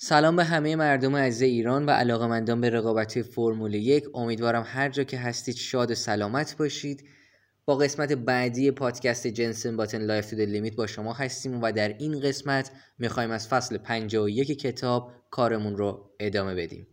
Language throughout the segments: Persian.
سلام به همه مردم عزیز ایران و علاقمندان به رقابتای فرمول یک. امیدوارم هر جا که هستید شاد و سلامت باشید. با قسمت بعدی پادکست جنسن باتن Life to Limit با شما هستیم و در این قسمت می‌خوایم از فصل 51 کتاب کارمون رو ادامه بدیم.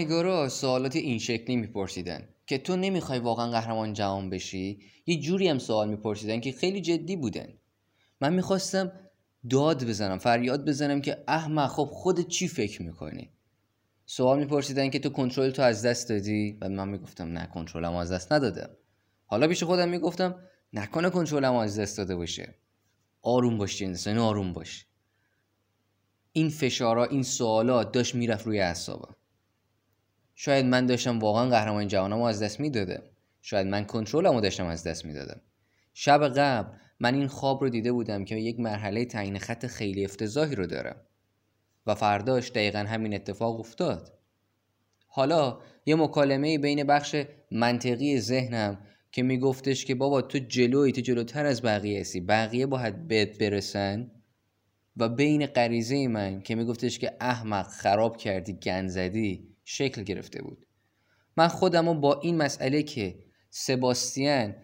خبرنگارا سوالات این شکلی میپرسیدن که تو نمی‌خوای واقعا قهرمان جهان بشی؟ یه جوری هم سوال میپرسیدن که خیلی جدی بودن. من می‌خواستم داد بزنم فریاد بزنم که احمق خب خودت چی فکر می‌کنی؟ سوال میپرسیدن که تو کنترل تو از دست دادی؟ و من می‌گفتم نه کنترلم از دست ندادم. حالا پیش خودم می‌گفتم نکنه کنترلم از دست داده باشه. آروم باش انسان آروم باش. این فشارا این سوالات داشت می‌رفت روی اعصابم. شاید من داشتم واقعا قهرمان جهانمو از دست می‌دادم. شاید من کنترلمو داشتم از دست می‌دادم. شب قبل من این خواب رو دیده بودم که یک مرحله تعیین خط خیلی افتضاحی رو دارم و فرداش دقیقا همین اتفاق افتاد. حالا یه مکالمه بین بخش منطقی ذهنم که میگفتش که بابا تو جلوی تو جلوتر از بقیه هستی بقیه باید بهت برسن و بین غریزه من که میگفتش که احمق خراب کردی گن زدی شکل گرفته بود. من خودم با این مسئله که سباستیان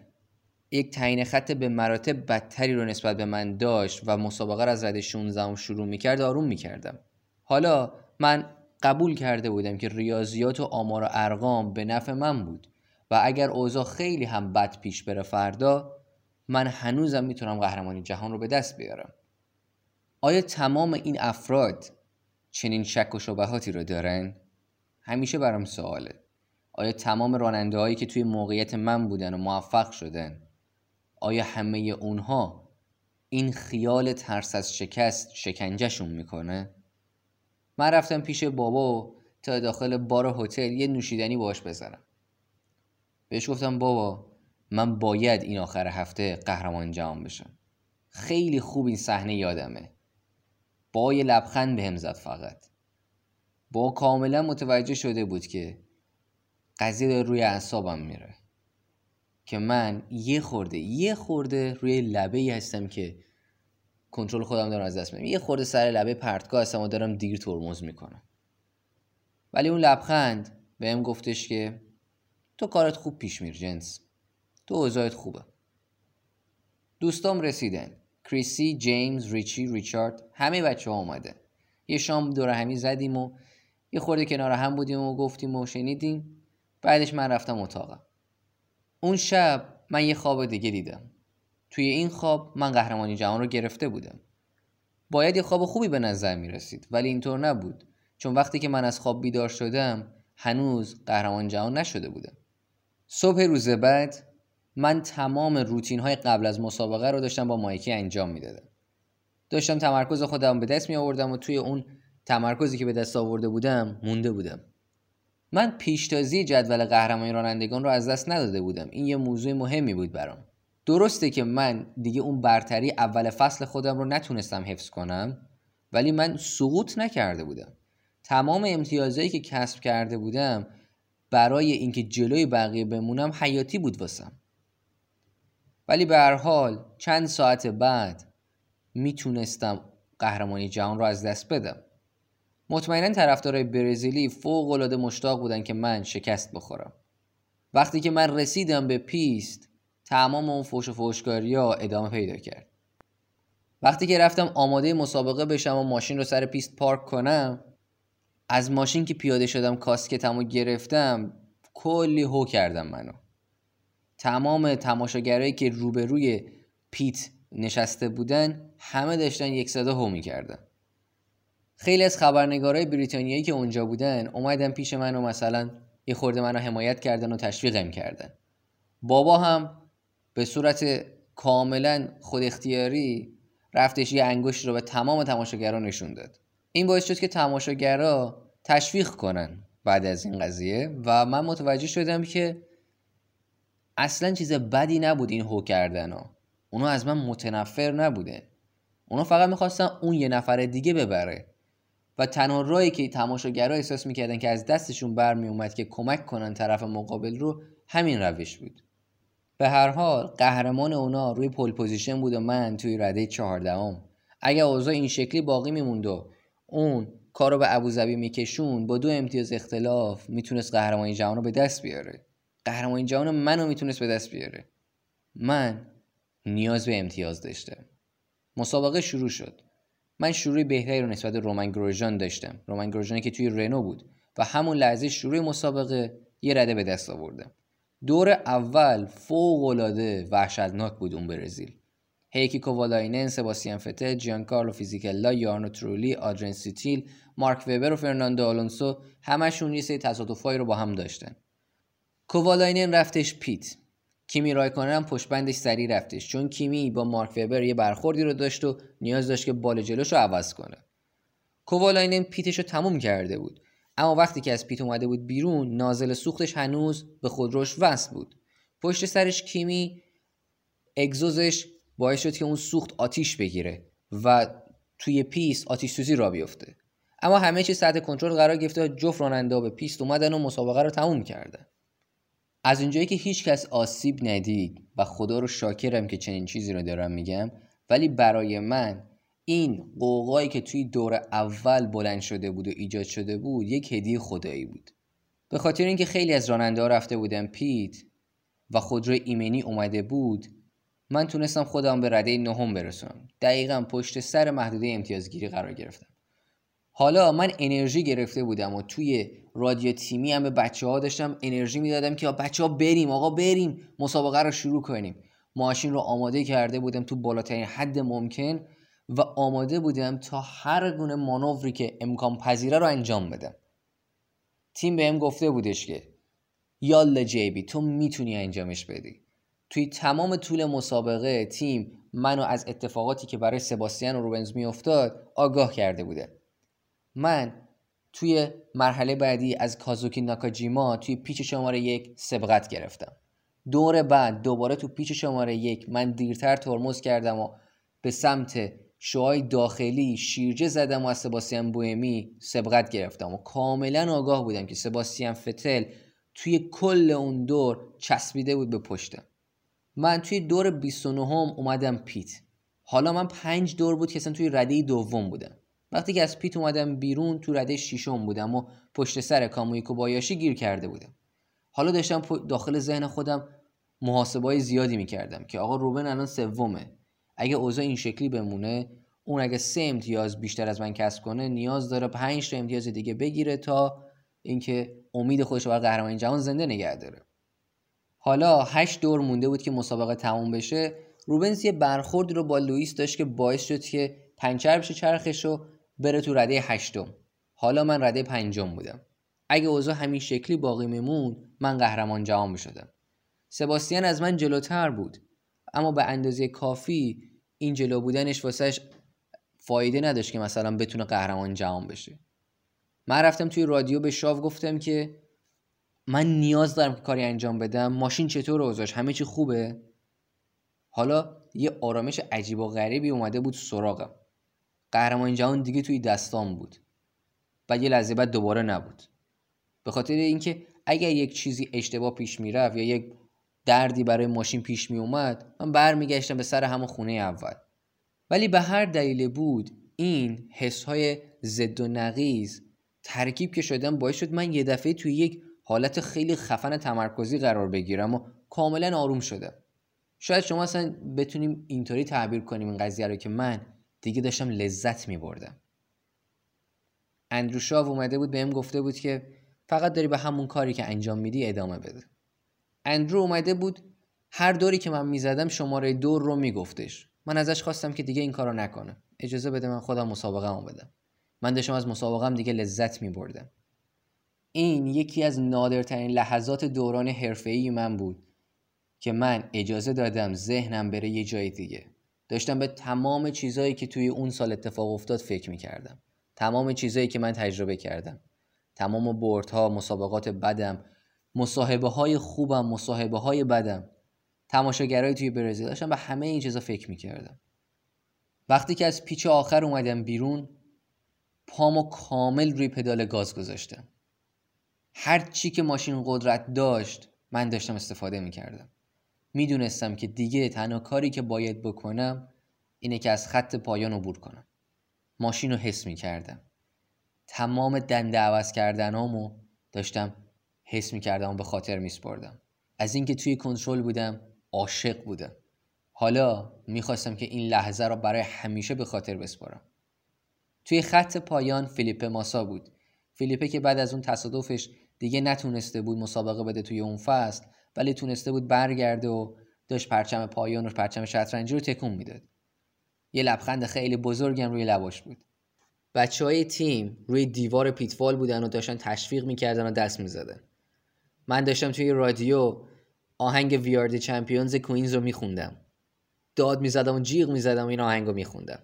یک تعیین خط به مراتب بدتری رو نسبت به من داشت و مسابقه را از رده 16 شروع می‌کرد آروم می‌کردم. حالا من قبول کرده بودم که ریاضیات و آمار و ارقام به نفع من بود و اگر اوضاع خیلی هم بد پیش بره فردا من هنوزم می‌تونم قهرمانی جهان رو به دست بیارم. آیا تمام این افراد چنین شک و شبهاتی رو دارن؟ همیشه برام سواله. آیا تمام راننده هایی که توی موقعیت من بودن و موفق شدن آیا همه اونها این خیال ترس از شکست شکنجهشون می‌کنه؟ من رفتم پیش بابا تا داخل بار هتل یه نوشیدنی باش بزنم. بهش گفتم بابا من باید این آخر هفته قهرمان جهان بشم. خیلی خوب این صحنه یادمه. با یه لبخند بهم زد فقط. با کاملا متوجه شده بود که قضیه داره روی اعصابم میره. که من یه خورده یه خورده روی لبه ای هستم که کنترل خودم دارم از دست میدم. یه خورده سر لبه پرتگاه هستم و دارم دیر ترمز می‌کنم. ولی اون لبخند بهم گفتش که تو کارت خوب پیش میر جنس. تو اوضاعت خوبه. دوستام رسیدن. کریسی، جیمز، ریچی، ریچارد همه بچه ها اومدن. یه شام دور همی زدیم و یه خورده کنار هم بودیم و گفتیم و شنیدیم. بعدش من رفتم اتاقم. اون شب من یه خواب دیگه دیدم. توی این خواب من قهرمانی جهان رو گرفته بودم. باید یه خواب خوبی به نظر می رسید ولی اینطور نبود. چون وقتی که من از خواب بیدار شدم هنوز قهرمان جهان نشده بودم. صبح روز بعد من تمام روتین های قبل از مسابقه رو داشتم با مایکی انجام می‌دادم. داشتم تمرکز خودم به دست می آوردم و توی اون تمرکزی که به دست آورده بودم مونده بودم. من پیشتازی جدول قهرمانی رانندگان رو از دست نداده بودم. این یه موضوع مهمی بود برام. درسته که من دیگه اون برتری اول فصل خودم رو نتونستم حفظ کنم ولی من سقوط نکرده بودم. تمام امتیازهایی که کسب کرده بودم برای اینکه جلوی بقیه بمونم حیاتی بود واسم. ولی به هر حال چند ساعت بعد می‌تونستم قهرمانی جهان رو از دست بدم. مطمئنا طرفدارای برزیلی فوق العاده مشتاق بودن که من شکست بخورم. وقتی که من رسیدم به پیست تمام اون فوش و فوشکاری ادامه پیدا کرد. وقتی که رفتم آماده مسابقه بشم و ماشین رو سر پیست پارک کنم از ماشین که پیاده شدم کاسکتم و گرفتم کلی هو کردن منو. تمام تماشاگرایی که روبروی pit نشسته بودن همه داشتن یک صدا هو می‌کردن. خیلی از خبرنگارای بریتانیایی که اونجا بودن اومدن پیش من و مثلا یه خورده منو حمایت کردن و تشویقم کردن. بابا هم به صورت کاملا خود اختیاری رفتش یه انگشت رو به تمام تماشاگران نشون داد. این باعث شد که تماشاگرا تشویق کنن بعد از این قضیه و من متوجه شدم که اصلا چیز بدی نبود این هو کردن ها. اونا از من متنفر نبوده اونا فقط می‌خواستن اون یه نفر دیگه ببره. و تنها راهی که تماشاگرها احساس می‌کردن که از دستشون برمیومد که کمک کنن طرف مقابل رو همین روش بود. به هر حال قهرمان اونا روی pole position بود و من توی رده چهاردهم. اگر اوضاع این شکلی باقی میموند و اون کارو به ابوظبی میکشوند با دو امتیاز اختلاف می‌تونست قهرمانی جهان رو به دست بیاره. قهرمانی جهان منو می‌تونست به دست بیاره. من نیاز به امتیاز داشتم. مسابقه شروع شد. من شروع بهتری رو نسبت رومن گروژان داشتم رومن گروژانی که توی رنو بود و همون لحظه شروع مسابقه یه رده به دست آوردم دور اول فوق العاده وحشتناک بود اون برزیل هیکی کووالاینن، سباستیان فتل، جیانکارلو فیزیکلا، یارنو ترولی، آدرین سوتیل، مارک وبر و فرناندو آلونسو همشون یه سری تصادفایی رو با هم داشتن. کووالاینن رفتش pit. کیمی رایکانن هم پشت بندش سریع رفتش. چون کیمی با مارک وبر یه برخوردی رو داشت و نیاز داشت که بال جلوش رو عوض کنه. کووالاینن pit ش رو تموم کرده بود. اما وقتی که از pit اومده بود بیرون نازل سوختش هنوز به خودروش وصل بود. پشت سرش کیمی اگزوزش باعث شد که اون سوخت آتیش بگیره و توی پیست آتیش سوزی راه بیفته. اما همه چیز تحت کنترل قرار گرفته جفت راننده به پیست اومدن و مسابقه رو تموم کردن. از اونجایی که هیچ کس آسیب ندید و خدا رو شاکرم که چنین چیزی رو دارم میگم ولی برای من این قوقایی که توی دور اول بلند شده بود و ایجاد شده بود یک هدیه خدایی بود. به خاطر اینکه خیلی از راننده ها رفته بودن پیت و خودرو ایمنی اومده بود من تونستم خودم به رده نهم برسونم دقیقا پشت سر محدوده امتیازگیری قرار گرفتم. حالا من انرژی گرفته بودم و توی رادیو تیمی هم به بچه ها داشتم انرژی می‌دادم که بچه ها بریم آقا بریم مسابقه رو شروع کنیم. ماشین رو آماده کرده بودم تو بالاترین حد ممکن و آماده بودم تا هر گونه مانوری که امکان پذیره رو انجام بدم. تیم بهم گفته بودش که یالا جیبی تو می‌تونی انجامش بدی. توی تمام طول مسابقه تیم منو از اتفاقاتی که برای سباستیان و روبنز میافتاد آگاه کرده بوده. من توی مرحله بعدی از کازوکی ناکاجیما توی پیچ شماره یک سبقت گرفتم. دور بعد دوباره تو پیچ شماره یک من دیرتر ترمز کردم و به سمت شوهای داخلی شیرجه زدم و از سباسیان بویمی سبقت گرفتم و کاملا آگاه بودم که سباسیان فتل توی کل اون دور چسبیده بود به پشتم. من توی دور 29 هم اومدم پیت. حالا من پنج دور بود که اصلا توی رده دوم بودم. وقتی که از پیت اومدم بیرون تو رده ششم بودم و پشت سر کامویکو بایاشی گیر کرده بودم. حالا داشتم داخل ذهن خودم محاسبای زیادی می‌کردم که آقا روبن الان سومه. اگه اوضاع این شکلی بمونه اون اگه سه امتیاز بیشتر از من کسب کنه نیاز داره پنج تا امتیاز دیگه بگیره تا اینکه امید خودش رو برای قهرمانی جهان زنده نگه داره. حالا هشت دور مونده بود که مسابقه تموم بشه. روبنز یه برخورد رو با لوئیس داشت که باعث شد که پنچر بشه چرخش رو بره تو رده هشتم. حالا من رده پنجم بودم. اگه اوضاع همین شکلی باقی میمون من قهرمان جهان بشدم سباستیان از من جلوتر بود. اما به اندازه کافی این جلو بودنش واسهش فایده نداشت که مثلا بتونه قهرمان جهان بشه. من رفتم توی رادیو به شاو گفتم که من نیاز دارم که کاری انجام بدم. ماشین چطور اوضاعش؟ همه چی خوبه؟ حالا یه آرامش عجیب و غریبی اومده بود سراغم. قهرمان جهان دیگه توی دستام بود. و یه لحظه بعد دوباره نبود. به خاطر اینکه اگر یک چیزی اشتباه پیش می‌رفت یا یک دردی برای ماشین پیش می اومد من برمیگشتم به سر همون خونه اول. ولی به هر دلیل بود این حس های ضد و نقیز ترکیب که شدم باعث شد من یه دفعه توی یک حالت خیلی خفن تمرکزی قرار بگیرم و کاملا آروم شدم. شاید شما اصلا بتونیم اینطوری تعبیر کنیم این قضیه رو که من دیگه داشتم لذت می بردم اندرو شاو اومده بود بهم گفته بود که فقط داری به همون کاری که انجام میدی ادامه بده. اندرو اومده بود هر دوری که من می‌زدم شماره دور رو میگفتش. من ازش خواستم که دیگه این کارو نکنه. اجازه بده من خودم مسابقه بدم. من داشتم از مسابقم دیگه لذت می بردم این یکی از نادرترین لحظات دوران حرفه‌ای من بود که من اجازه دادم ذهنم بره یه جای دیگه. داشتم به تمام چیزهایی که توی اون سال اتفاق افتاد فکر می کردم تمام چیزهایی که من تجربه کردم. تمام بردها مسابقات بدم مصاحبه های خوبم مصاحبه های بدم تماشاگرای توی برزیل داشتم به همه این چیزا فکر می‌کردم. وقتی که از پیچ آخر اومدم بیرون پامو کامل روی پدال گاز گذاشتم. هر چی که ماشین قدرت داشت من داشتم استفاده می‌کردم. می‌دونستم که دیگه تنها کاری که باید بکنم اینه که از خط پایان عبور کنم. ماشین رو حس می‌کردم. تمام دنده عوض کردنامو داشتم حس می‌کردم و به خاطر میسپردم. از اینکه توی کنترل بودم عاشق بودم. حالا می‌خواستم که این لحظه را برای همیشه به خاطر بسپارم. توی خط پایان فیلیپ ماسا بود. فیلیپه که بعد از اون تصادفش دیگه نتونسته بود مسابقه بده توی اون فصل ولی تونسته بود برگرده و داشت پرچم پایان و پرچم شطرنجی رو تکون می‌داد. یه لبخند خیلی بزرگم روی لباش بود. بچه های تیم روی دیوار پیتفال بودن و داشتن تشویق می‌کردن و دست می‌زدن. من داشتم توی رادیو آهنگ We Are the Champions Queen رو میخوندم. داد می‌زدم و جیغ می‌زدم و این آهنگ رو میخوندم.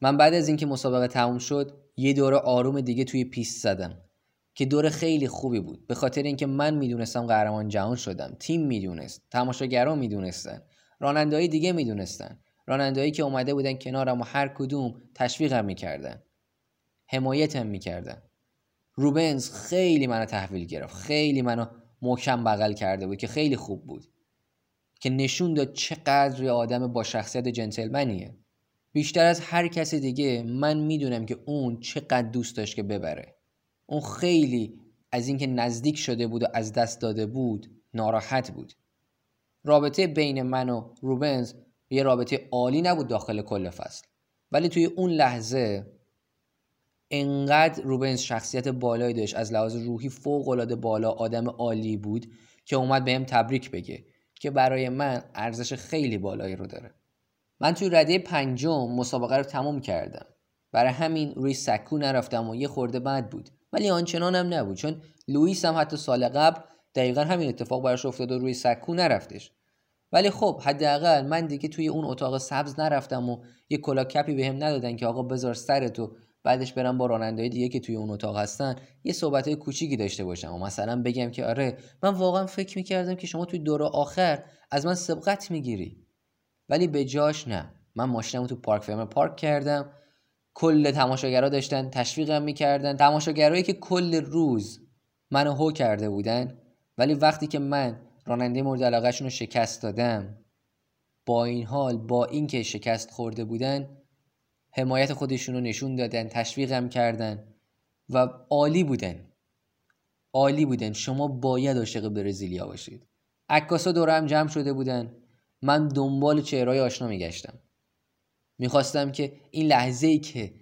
من بعد از اینکه مسابقه تموم شد یه دور آروم دیگه توی پیست زدم. که دور خیلی خوبی بود. به خاطر اینکه من می‌دونستم قهرمان جهان شدم. تیم می‌دونست. تماشاگران می‌دونستن. راننده‌های دیگه می‌دونستن. رانندهایی که اومده بودن کنارم و هر کدوم تشویقم می‌کردن. حمایتم می‌کردن. روبنز خیلی منو تحویل گرفت. خیلی منو محکم بغل کرده بود که خیلی خوب بود. که نشون داد چقدر آدم با شخصیت جنتلمنیه. بیشتر از هر کسی دیگه من می‌دونم که اون چقدر دوست داشت که ببره. اون خیلی از اینکه نزدیک شده بود و از دست داده بود ناراحت بود. رابطه بین من و روبنز یه رابطه عالی نبود داخل کل فصل. ولی توی اون لحظه انقدر روبنز شخصیت بالایی داشت از لحاظ روحی فوق العاده بالا آدم عالی بود که اومد بهم تبریک بگه که برای من ارزش خیلی بالایی رو داره. من توی رده پنجم مسابقه رو تموم کردم. برای همین روی سکو نرفتم و یه خورده بد بود. ولی آنچنان هم نبود چون لوئیس هم حتی سال قبل دقیقا همین اتفاق براش افتاد و روی سکو نرفتش. ولی خب حداقل من دیگه توی اون اتاق سبز نرفتم و یه کلا کپی بهم ندادن که آقا بذار سرتو بعدش برم با رانندهای دیگه که توی اون اتاق هستن یه صحبت های کوچیکی داشته باشم و مثلا بگم که آره من واقعا فکر می‌کردم که شما توی دور آخر از من سبقت می‌گیری. ولی به جاش نه. من ماشینمو تو پارک فرم پارک کردم. کل تماشاگرها داشتن تشویقم می‌کردن. تماشاگرایی که کل روز منو هو کرده بودن ولی وقتی که من راننده مورد علاقهشون رو شکست دادم با این حال با اینکه شکست خورده بودن حمایت خودشون رو نشون دادن تشویقم کردن و عالی بودن. عالی بودن. شما باید عاشق برزیلیا باشید. عکاسا دورم جمع شده بودن. من دنبال چهرهای آشنا میگشتم. می‌خواستم که این لحظه ای که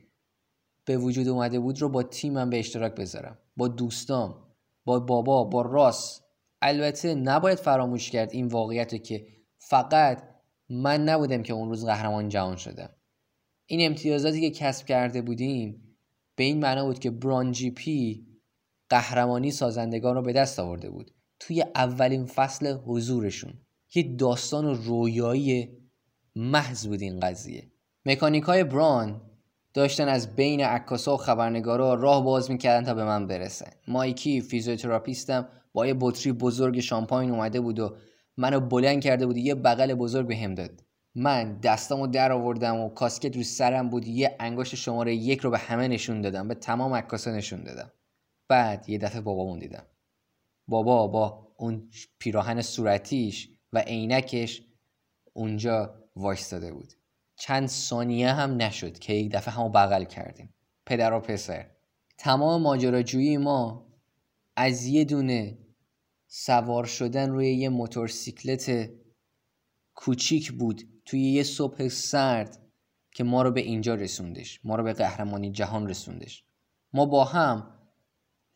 به وجود اومده بود رو با تیمم به اشتراک بذارم. با دوستام با بابا با راس. البته نباید فراموش کرد این واقعیت که فقط من نبودم که اون روز قهرمان جهان شدم. این امتیازاتی که کسب کرده بودیم به این معنا بود که بران جی پی قهرمانی سازندگان رو به دست آورده بود توی اولین فصل حضورشون. یه داستان رویایی محض بود این قضیه. مکانیک های بران داشتن از بین عکاسا و خبرنگارا راه باز می‌کردن تا به من برسن مایکی فیزیوتراپیستم با یه بطری بزرگ شامپاین اومده بود و منو بلند کرده بود یه بغل بزرگ به هم داد. من دستامو در آوردم و کاسکت رو سرم بود. یه انگشت شماره یک رو به همه نشون دادم. به تمام عکاسا نشون دادم. بعد یه دفعه بابامون دیدم. بابا با اون پیراهن صورتیش و عینکش اونجا وایستاده بود. چند ثانیه هم نشد که یک دفعه همو بغل کردیم. پدر و پسر. تمام ماجراجویی ما از یه دونه سوار شدن روی یه موتورسیکلت کوچیک بود توی یه صبح سرد که ما رو به اینجا رسوندش. ما رو به قهرمانی جهان رسوندش. ما با هم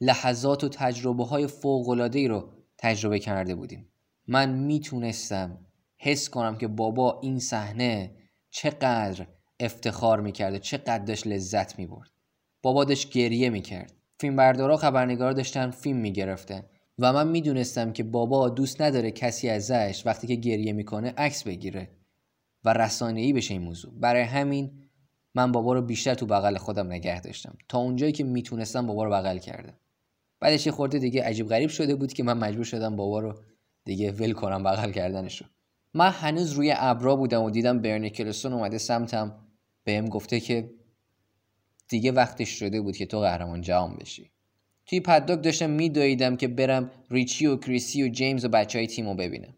لحظات و تجربه های فوقلادهی رو تجربه کرده بودیم. من می‌تونستم حس کنم که بابا این صحنه چقدر افتخار می‌کرده چقدر داشت لذت می‌برد. بابا داشت گریه می‌کرد. فیلمبردارا خبرنگارا داشتن فیلم می‌گرفتن و من می‌دونستم که بابا دوست نداره کسی ازش وقتی که گریه می‌کنه عکس بگیره و رسانه‌ای بشه این موضوع. برای همین من بابا رو بیشتر تو بغل خودم نگه داشتم. تا اونجایی که می‌تونستم بابا رو بغل کردم. بعدش یه خورده دیگه عجیب غریب شده بود که من مجبور شدم بابا رو دیگه ول کنم بغل کردنش رو من هنوز روی ابرا بودم و دیدم برنی کلسون اومده سمتم. بهم گفته که دیگه وقتش شده بود که تو قهرمان جهان بشی. توی پداک داشتم میدویدم که برم ریچی و کریسی و جیمز و بچه های تیم رو ببینم.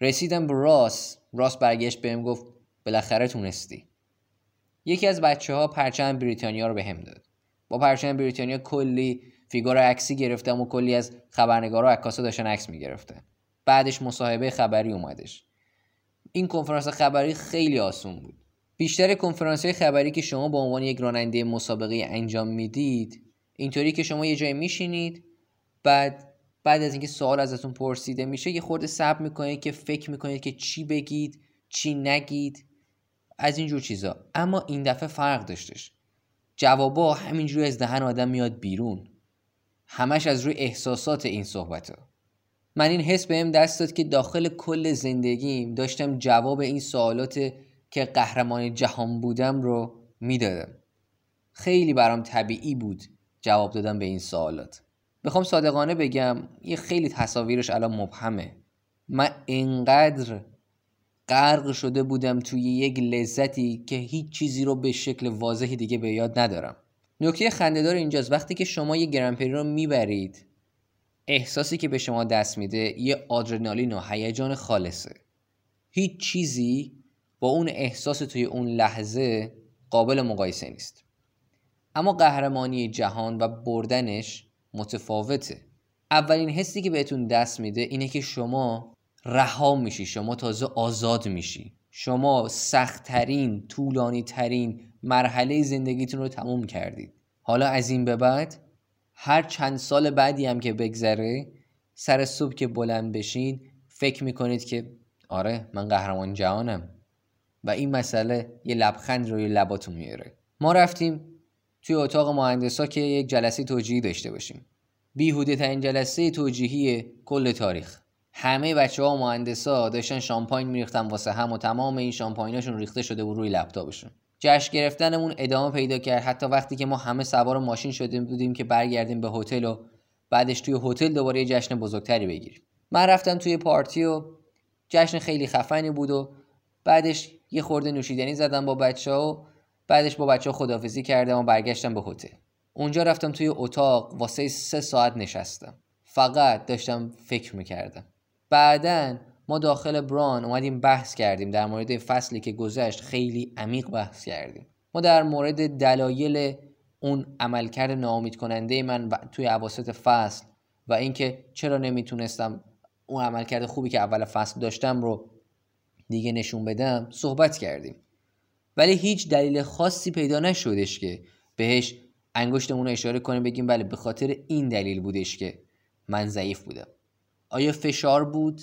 رسیدم به راس. راس برگشت بهم گفت بالاخره تونستی. یکی از بچه ها پرچم بریتانیا رو بهم داد. با پرچم بریتانیا کلی فیگور عکسی گرفتم و کلی از خبرنگارا و عکاسا داشتن عکس می‌گرفتن. بعدش مصاحبه خبری اومدش. این کنفرانس خبری خیلی آسون بود. بیشتر کنفرانس های خبری که شما به عنوان یک راننده مسابقه انجام می‌دید اینطوری که شما یه جای میشینید بعد بعد از اینکه سوال ازتون پرسیده میشه یه خورده صبر می‌کنید که فکر می‌کنید که چی بگید چی نگید از اینجور چیزا. اما این دفعه فرق داشتش. جوابا همینجوری از دهن آدم میاد بیرون. همش از روی احساسات این صحبت ها. من این حس بهم دست داد که داخل کل زندگیم داشتم جواب این سوالات که قهرمان جهان بودم رو می‌دادم. خیلی برام طبیعی بود جواب دادم به این سوالات. بخوام صادقانه بگم یه خیلی تصاویرش الان مبهمه. من اینقدر غرق شده بودم توی یک لذتی که هیچ چیزی رو به شکل واضحی دیگه به یاد ندارم. نکته خندهدار اینجاست. وقتی که شما یه گرانپری رو می‌برید احساسی که به شما دست میده یه آدرنالین و هیجان خالصه. هیچ چیزی با اون احساس توی اون لحظه قابل مقایسه نیست. اما قهرمانی جهان و بردنش متفاوته. اولین حسی که بهتون دست میده اینه که شما رها میشی شما تازه آزاد میشی. شما سختترین طولانی ترین مرحله زندگیتون رو تموم کردید. حالا از این به بعد هر چند سال بعدی هم که بگذره سر صبح که بلند بشین فکر می‌کنید که آره من قهرمان جهانم. و این مسئله یه لبخند روی لباتون میاره. ما رفتیم توی اتاق مهندسا که یک جلسه توجیهی داشته باشیم. بیهوده ترین جلسه توجیهی کل تاریخ. همه بچه ها و مهندسا داشتن شامپاین میریختن واسه هم و تمام این شامپایناشون ریخته شده بود روی لپتاپشون. جشن گرفتنمون ادامه پیدا کرد. حتی وقتی که ما همه سوار ماشین شدیم بودیم که برگردیم به هتل و بعدش توی هتل دوباره یه جشن بزرگتری بگیریم. من رفتم توی پارتی و جشن خیلی خفنی بود و بعدش یه خورده نوشیدنی زدم با بچه ها و بعدش با بچه ها خدافزی کردم و برگشتم به هتل. اونجا رفتم توی اتاق واسه سه ساعت نشستم. فقط داشتم فکر می‌کردم. بعدا ما داخل بران اومدیم بحث کردیم در مورد فصلی که گذشت خیلی عمیق بحث کردیم. ما در مورد دلایل اون عملکرد ناامید کننده من توی عواسط فصل و اینکه چرا نمی‌تونستم اون عملکرد خوبی که اول فصل داشتم رو دیگه نشون بدم صحبت کردیم. ولی هیچ دلیل خاصی پیدا نشدش که بهش انگشتمون رو اشاره کنیم بگیم بله به خاطر این دلیل بودش که من ضعیف بودم. آیا فشار بود؟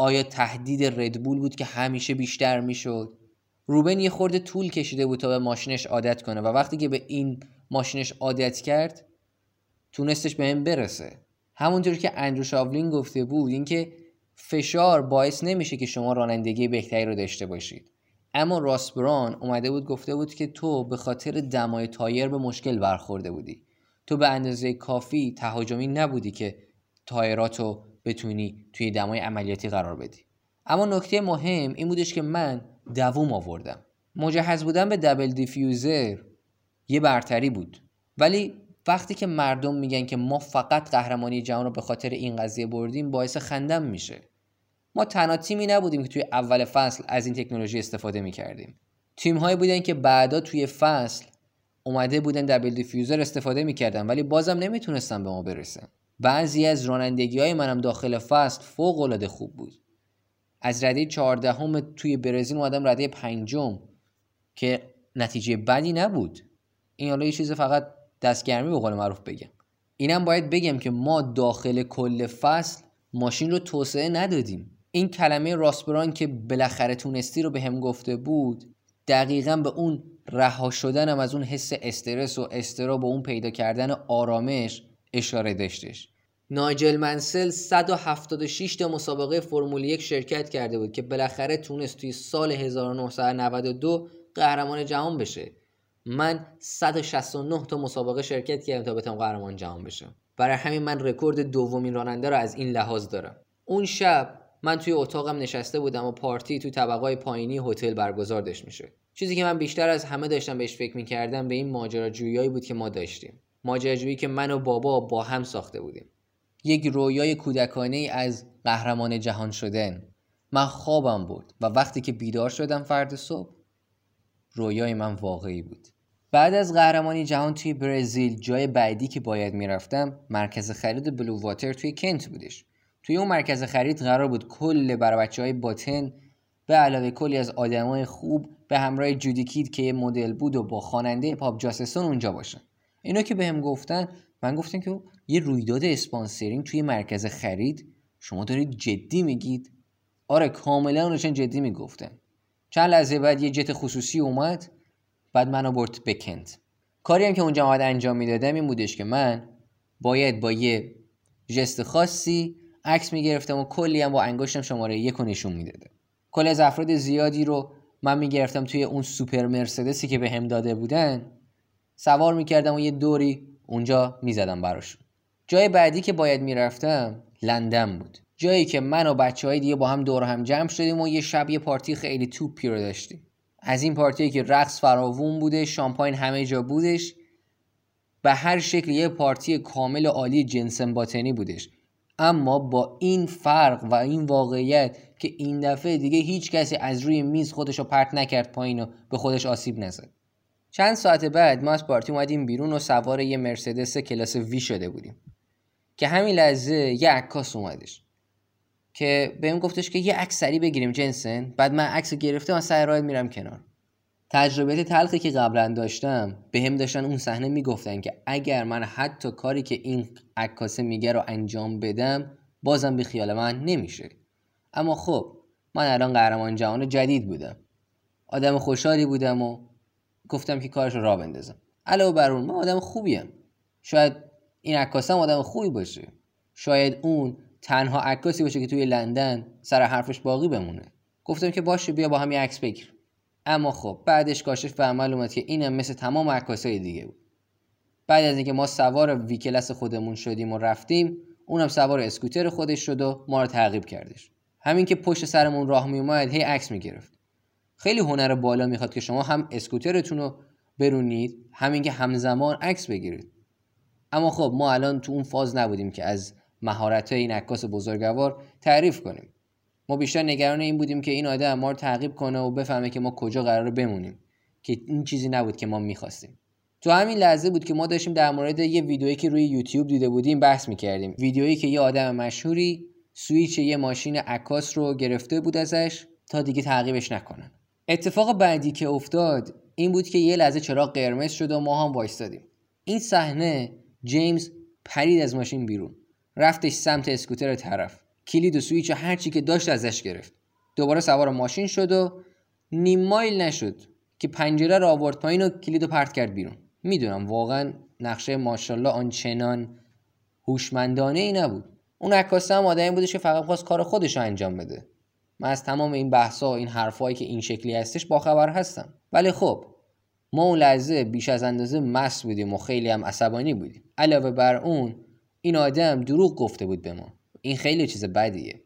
آیا تهدید ردبول بود که همیشه بیشتر می‌شد؟ روبن یه خورده طول کشیده بود تا به ماشینش عادت کنه و وقتی که به این ماشینش عادت کرد تونستش به این برسه. همونطور که اندرو شاولین گفته بود اینکه فشار باعث نمیشه که شما رانندگی بهتری رو داشته باشید. اما راس براون اومده بود گفته بود که تو به خاطر دمای تایر به مشکل برخورده بودی. تو به اندازه کافی تهاجمی نبودی که تایراتو بتونی توی دمای عملیاتی قرار بدی. اما نکته مهم این بودش که من دووم آوردم. مجهز بودن به double diffuser یه برتری بود. ولی وقتی که مردم میگن که ما فقط قهرمانی جهان رو به خاطر این قضیه بردیم باعث خندم میشه. ما تنها تیمی نبودیم که توی اول فصل از این تکنولوژی استفاده می‌کردیم. تیم هایی بودن که بعدا توی فصل اومده بودن دبل دیفیوزر استفاده می‌کردن ولی بازم نمی‌تونستن به ما برسن. بعضی از رانندگی های منم داخل فصل فوق العاده خوب بود. از رده چهاردهم توی برزیل اومدم رده پنجم که نتیجه بدی نبود. این حالا یه چیز فقط دستگرمی به قول معروف بگم. اینم باید بگم که ما داخل کل فصل ماشین رو توسعه ندادیم. این کلمه راسپران که بالاخره تونستی رو به هم گفته بود دقیقا به اون رها شدنم از اون حس استرس و استرا به اون پیدا کردن آرامش اشاره داشتش. نایجل منسل 176 تا مسابقه فرمول یک شرکت کرده بود که بالاخره تونست توی سال 1992 قهرمان جهان بشه. من 169 تا مسابقه شرکت کردم تا بتونم قهرمان جهان بشم. برای همین من رکورد دومین راننده رو از این لحاظ دارم. اون شب من توی اتاقم نشسته بودم و پارتی توی طبقه پایینی هتل برگزار داشت میشه چیزی که من بیشتر از همه داشتم بهش فکر می‌کردم به این ماجراجویی بود که ما داشتیم. ماجراجویی که من و بابا با هم ساخته بودیم. یک رویای کودکانه از قهرمان جهان شدن. من خوابم بود و وقتی که بیدار شدم فردا صبح رویای من واقعی بود. بعد از قهرمانی جهان توی برزیل جای بعدی که باید می‌رفتم مرکز خرید بلو واتر توی کنت بودش. توی اون مرکز خرید قرار بود کل بر و بچه های باتن به علاوه کلی از آدمای خوب به همراه جودی کید که یه مدل بود و با خواننده پاپ جاس استون اونجا باشن. اینا که بهم گفتن من گفتم که یه رویداد sponsoring توی مرکز خرید؟ شما دارید جدی میگید؟ آره کاملا اونشون جدی می‌گفتن. چند لحظه بعد یه جت خصوصی اومد بعد منو برد بکند کاری هم که اونجا باید انجام می‌دادم این بودش که من باید با یه جست خاصی عکس می‌گرفتم و کلی هم با انگشتم شماره یک نشون می‌دادم. کلی از افراد زیادی رو من می‌گرفتم توی اون سوپر مرسدسی که به هم داده بودن. سوار می‌کردم و یه دوری اونجا می‌زدم براشون جای بعدی که باید می‌رفتم لندن بود. جایی که من و بچه های دیگه با هم دور هم جمع شدیم و یه شب یه پارتی خیلی توپی رو داشتیم. از این پارتی که رقص فراوون بوده شامپاین همه جا بودش به هر شکل یه پارتی کامل عالی جنسن باطنی بودش. اما با این فرق و این واقعیت که این دفعه دیگه هیچ کسی از روی میز خودش رو پرت نکرد پایین و به خودش آسیب نزد. چند ساعت بعد ما از پارتی اومدیم بیرون و سوار یه مرسدس کلاس وی شده بودیم. که همین لحظه یه عکاس اومدش. که بهم گفتش که یه عکس بگیریم جنسن. بعد من عکس گرفته و سر راه میرم کنار. تجربه تلخی که قبلا داشتم به هم داشتن اون صحنه می‌گفتن که اگر من حتی کاری که این عکاسه میگه رو انجام بدم بازم به خیال من نمیشه. اما خب من الان قهرمان جهان جدید بودم. آدم خوشحالی بودم و گفتم که کارش رو را بندازم. علاوه بر اون من آدم خوبیم. شاید این عکاسم آدم خوبی باشه. شاید اون تنها عکاسی باشه که توی لندن سر حرفش باقی بمونه. گفتم که باشه بیا با هم یه عکس بگیر اما خب بعدش کاشف به عمل اومد که اینم مثل تمام عکاسای دیگه بود. بعد از اینکه ما سوار ویکلس خودمون شدیم و رفتیم اونم سوار اسکوتر خودش شد و ما رو تعقیب کردش. همین که پشت سرمون راه می اومد هی عکس می‌گرفت. خیلی هنر بالا می‌خواد که شما هم اسکوترتون رو برونید همین که همزمان عکس بگیرید. اما خب ما الان تو اون فاز نبودیم که از مهارت این عکاس بزرگوار تعریف کنیم. ما بیشتر نگران این بودیم که این آدم ما رو تعقیب کنه و بفهمه که ما کجا قرار بمونیم که این چیزی نبود که ما می‌خواستیم. تو همین لحظه بود که ما داشتیم در مورد یه ویدیویی که روی یوتیوب دیده بودیم بحث می‌کردیم. ویدیویی که یه آدم مشهوری سویچ یه ماشین عکاس رو گرفته بود ازش تا دیگه تعقیبش نکنن. اتفاق بعدی که افتاد این بود که یه لحظه چراغ قرمز شد و ما هم وایستادیم. این صحنه جیمز پرید از ماشین بیرون. رفتش سمت اسکوتر طرف. کلید و سویچ و هر چی که داشت ازش گرفت. دوباره سوار ماشین شد و نیم مایل نشد که پنجره را آورد پایین و کلید رو پرت کرد بیرون. می‌دونم واقعا نقشه ماشاءالله آنچنان هوشمندانه ای نبود. اون عکاس هم آدمی بودش که فقط خواست کار خودش رو انجام بده. من از تمام این بحثا و این حرفایی که این شکلی هستش باخبر هستم. ولی خب ما اون لحظه بیش از اندازه مست بودیم و خیلی هم عصبانی بودیم. علاوه بر اون این آدم دروغ گفته بود به ما. این خیلی چیز بدیه.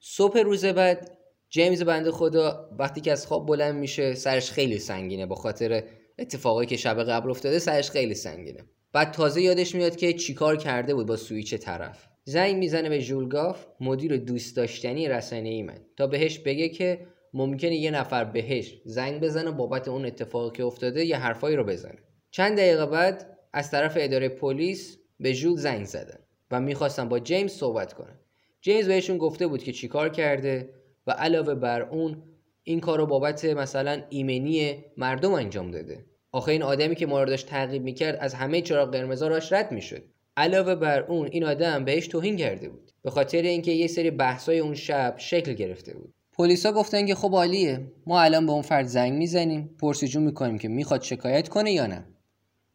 صبح روز بعد جیمز بنده خدا وقتی که از خواب بلند میشه سرش خیلی سنگینه با خاطر اتفاقایی که شب قبل افتاده سرش خیلی سنگینه. بعد تازه یادش میاد که چیکار کرده بود با سویچ طرف. زنگ می‌زنه به ژولگاف مدیر دوست داشتنی رسانه ای من تا بهش بگه که ممکنه یه نفر بهش زنگ بزنه بابت اون اتفاقی که افتاده یه حرفایی رو بزنه. چند دقیقه بعد از طرف اداره پلیس به ژول زنگ زدن و می‌خواستن با جیمز صحبت کنن. جیمز بهشون گفته بود که چیکار کرده و علاوه بر اون این کار رو بابت مثلا ایمنی مردم انجام داده. آخه این آدمی که ما رو داشت تعقیب می‌کرد از همه چراغ قرمزا راش رد می‌شد. علاوه بر اون این آدم بهش توهین کرده بود. به خاطر اینکه یه سری بحثای اون شب شکل گرفته بود. پلیسا گفتن که خب عالیه. ما الان به اون فرد زنگ می‌زنیم پرسجو می‌کنیم که می‌خواد شکایت کنه یا نه.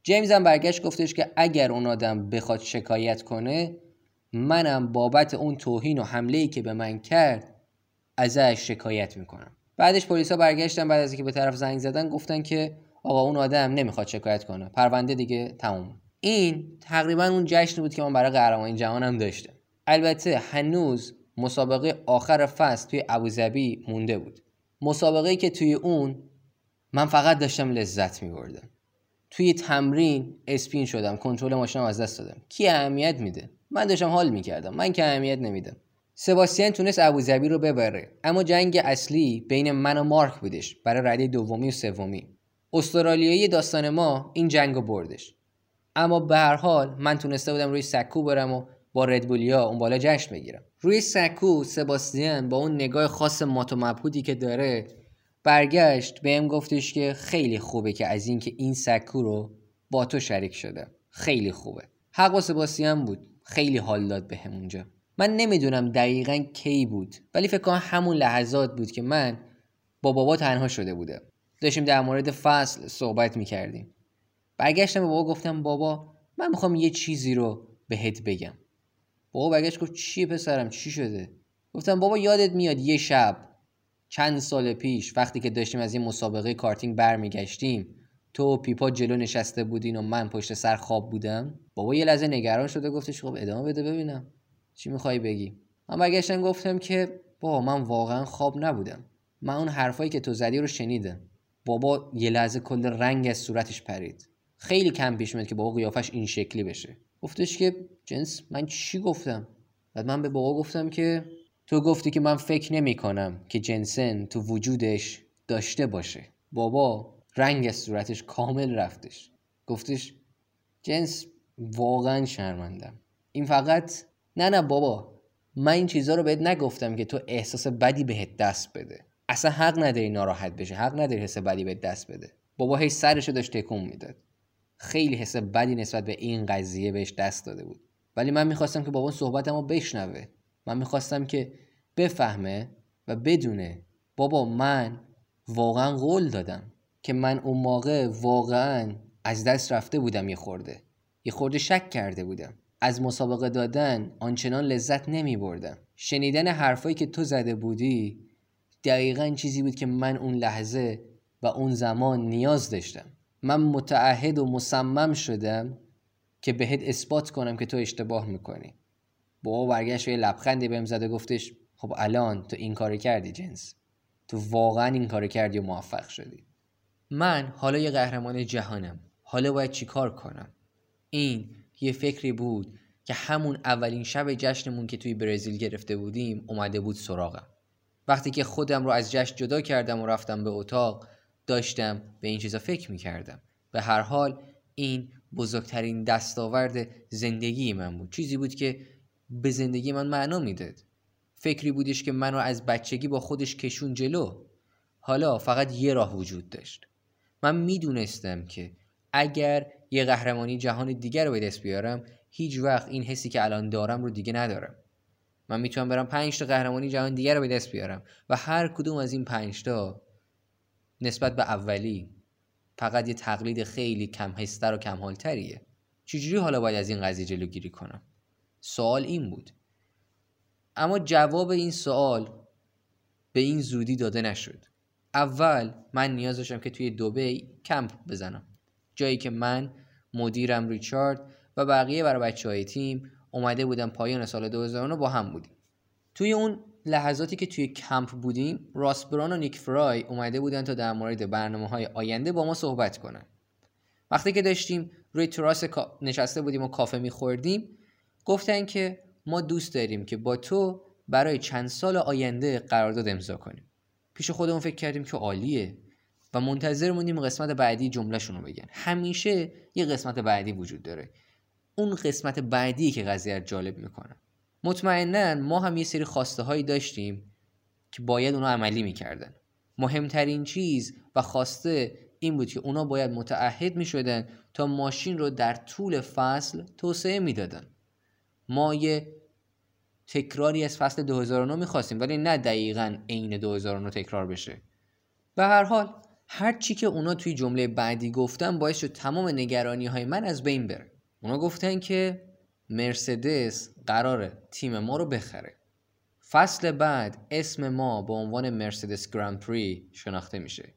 جیمز هم برگشت گفتش که اگر اون آدم بخواد شکایت کنه منم بابت اون توهین و حمله ای که به من کرد ازش شکایت می‌کنم. بعدش پلیسا برگشتن بعد از اینکه به طرف زنگ زدن گفتن که آقا اون آدم نمی‌خواد شکایت کنه. پرونده دیگه تموم. این تقریبا اون جشنی بود که من برای قهرمانی جهانم داشتم. البته هنوز مسابقه آخر فصل توی ابوظبی مونده بود. مسابقه که توی اون من فقط داشتم لذت میبردم. توی تمرین اسپین شدم کنترل ماشینم از دست دادم. کی اهمیت میده؟ من داشتم حال می‌کردم. من که اهمیت نمیدم. سباستیان تونست ابوظبی رو ببره اما جنگ اصلی بین من و مارک بودش برای رده دومی و سومی. استرالیایی داستان ما این جنگ رو بردش. اما به هر حال من تونسته بودم روی سکو برم و با ردبولیا اون بالا جشن بگیرم. روی سکو سباستیان با اون نگاه خاص مات و مبهوتی که داره برگشت بهم گفتش که خیلی خوبه که از اینکه این سکو رو با تو شریک شده. خیلی خوبه. حق با سباستیان بود. خیلی حال داد به اونجا. من نمی‌دونم دقیقا کی بود ولی فکر کنم همون لحظات بود که من با بابا تنها شده بودم. داشتیم در مورد فصل صحبت می‌کردیم. برگشتم به بابا گفتم بابا من می‌خوام یه چیزی رو بهت بگم. بابا برگشت گفت چیه پسرم؟ چی شده؟ گفتم بابا یادت میاد یه شب چند سال پیش وقتی که داشتیم از این مسابقه کارتینگ برمیگشتیم تو و پیپا جلو نشسته بودین و من پشت سر خواب بودم؟ بابا یه لحظه نگران شده گفتش خب ادامه بده ببینم. چی می‌خوای بگی؟ من برگشتم گفتم که بابا من واقعا خواب نبودم. من اون حرفایی که تو زدی رو شنیدم. بابا یه لحظه کل رنگ از صورتش پرید. خیلی کم پیش میاد که بابا قیافش این شکلی بشه. گفتش که جنس من چی گفتم؟ بعد من به بابا گفتم که تو گفتی که من فکر نمی کنم که جنسن تو وجودش داشته باشه. بابا رنگ صورتش کامل رفتش. گفتش جنس واقعا شرمندم. این فقط نه نه بابا من این چیزها رو بهت نگفتم که تو احساس بدی بهت دست بده. اصلا حق نداری ناراحت بشه. حق نداری حس بدی بهت دست بده. بابا هی سرشو داشت تکون می‌داد. خیلی حس بدی نسبت به این قضیه بهش دست داده بود. ولی من می‌خواستم که بابا صحبتمو بشنوه. من می‌خواستم که بفهمه و بدونه بابا من واقعا قول دادم که من اون موقع واقعا از دست رفته بودم یه خورده. یه خورده شک کرده بودم. از مسابقه دادن آنچنان لذت نمی بردم شنیدن حرفایی که تو زده بودی دقیقا چیزی بود که من اون لحظه و اون زمان نیاز داشتم. من متعهد و مصمم شدم که بهت اثبات کنم که تو اشتباه می‌کنی. بابا برگشت یه لبخندی بهم زد و گفتش خب الان تو این کار کردی جنس. تو واقعا این کار کردی و موفق شدی. من حالا یه قهرمان جهانم. حالا باید چیکار کنم؟ این یه فکری بود که همون اولین شب جشنمون که توی برزیل گرفته بودیم اومده بود سراغم. وقتی که خودم رو از جشن جدا کردم و رفتم به اتاق داشتم به این چیزا فکر می‌کردم. به هر حال این بزرگترین دستاورد زندگی من بود. چیزی بود که به زندگی من معنا می‌داد. فکری بودش که منو از بچگی با خودش کشون جلو. حالا فقط یه راه وجود داشت. من می‌دونستم که اگر یه قهرمانی جهان دیگر رو به دست بیارم هیچ وقت این حسی که الان دارم رو دیگه ندارم. من می‌تونم برم پنج تا قهرمانی جهان دیگر رو به دست بیارم و هر کدوم از این پنج تا نسبت به اولی فقط یه تقلید خیلی کم هستر و کم حالتریه. چجوری حالا باید از این قضیه جلوگیری کنم؟ سوال این بود. اما جواب این سوال به این زودی داده نشد. اول من نیاز داشتم که توی دوبی کمپ بزنم. جایی که من مدیرم ریچارد و بقیه برای بچه های تیم اومده بودم پایان سال 2009 با هم بودیم. توی اون لحظاتی که توی کمپ بودیم راسبران و نیک فرای اومده بودن تا در مورد برنامه های آینده با ما صحبت کنن. وقتی که داشتیم روی تراس نشسته بودیم و کافه میخوردیم گفتن که ما دوست داریم که با تو برای چند سال آینده قرارداد امضا کنیم. پیش خودمون فکر کردیم که عالیه و منتظر موندیم قسمت بعدی جملهشون رو بگن. همیشه یه قسمت بعدی وجود داره. اون قسمت بعدی که قضیه جالب می‌کنه. مطمئنا ما هم یه سری خواسته هایی داشتیم که باید اونا عملی می‌کردن. مهمترین چیز و خواسته این بود که اونا باید متعهد می‌شدن تا ماشین رو در طول فصل توسعه می‌دادن. ما یه تکراری از فصل 2009 می‌خواستیم ولی نه دقیقا عین 2009 تکرار بشه. به هر حال هر چی که اونا توی جمله بعدی گفتن باعث شد تمام نگرانی های من از بین بره. اونا گفتن که مرسدس قراره تیم ما رو بخره. فصل بعد اسم ما به عنوان مرسدس گراند پری شناخته میشه.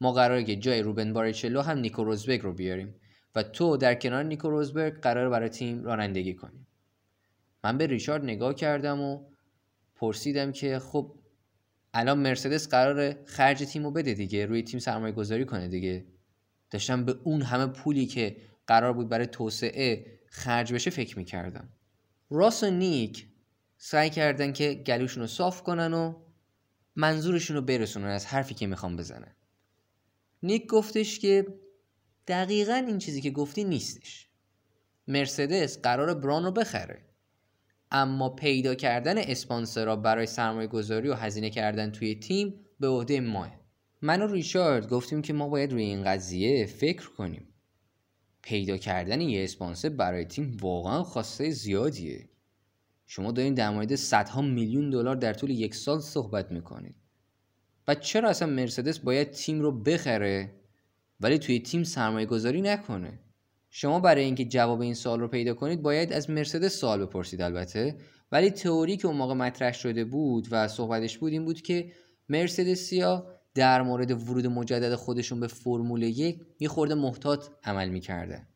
ما قراره که جای روبن باریچلو هم نیکو روزبرگ رو بیاریم و تو در کنار نیکو روزبرگ قرار برای تیم رانندگی کنی من به ریچارد نگاه کردم و پرسیدم که خب الان مرسدس قرار خرج تیم رو بده دیگه روی تیم سرمایه گذاری کنه دیگه. داشتم به اون همه پولی که قرار بود برای توسعه خرج بشه فکر می‌کردم. راس و نیک سعی کردن که گلوشون رو صاف کنن و منظورشون رو برسونن از حرفی که می‌خوام بزنن. نیک گفتش که دقیقا این چیزی که گفتی نیستش. مرسدس قرار بران رو بخره. اما پیدا کردن اسپانسرها برای سرمایه گذاری و هزینه کردن توی تیم به عهده ماه. من و ریچارد گفتیم که ما باید روی این قضیه فکر کنیم. پیدا کردن یه اسپانسر برای تیم واقعا خواسته زیادیه. شما دارین در مورد صدها میلیون دلار در طول یک سال صحبت می‌کنید. و چرا اصلا مرسدس باید تیم رو بخره ولی توی تیم سرمایه گذاری نکنه؟ شما برای اینکه جواب این سوال رو پیدا کنید باید از مرسدس سوال بپرسید البته. ولی تئوری که اون موقع مطرح شده بود و صحبتش بود این بود که مرسدسیا در مورد ورود مجدد خودشون به فرمول یک یه خورده محتاط عمل می‌کرده.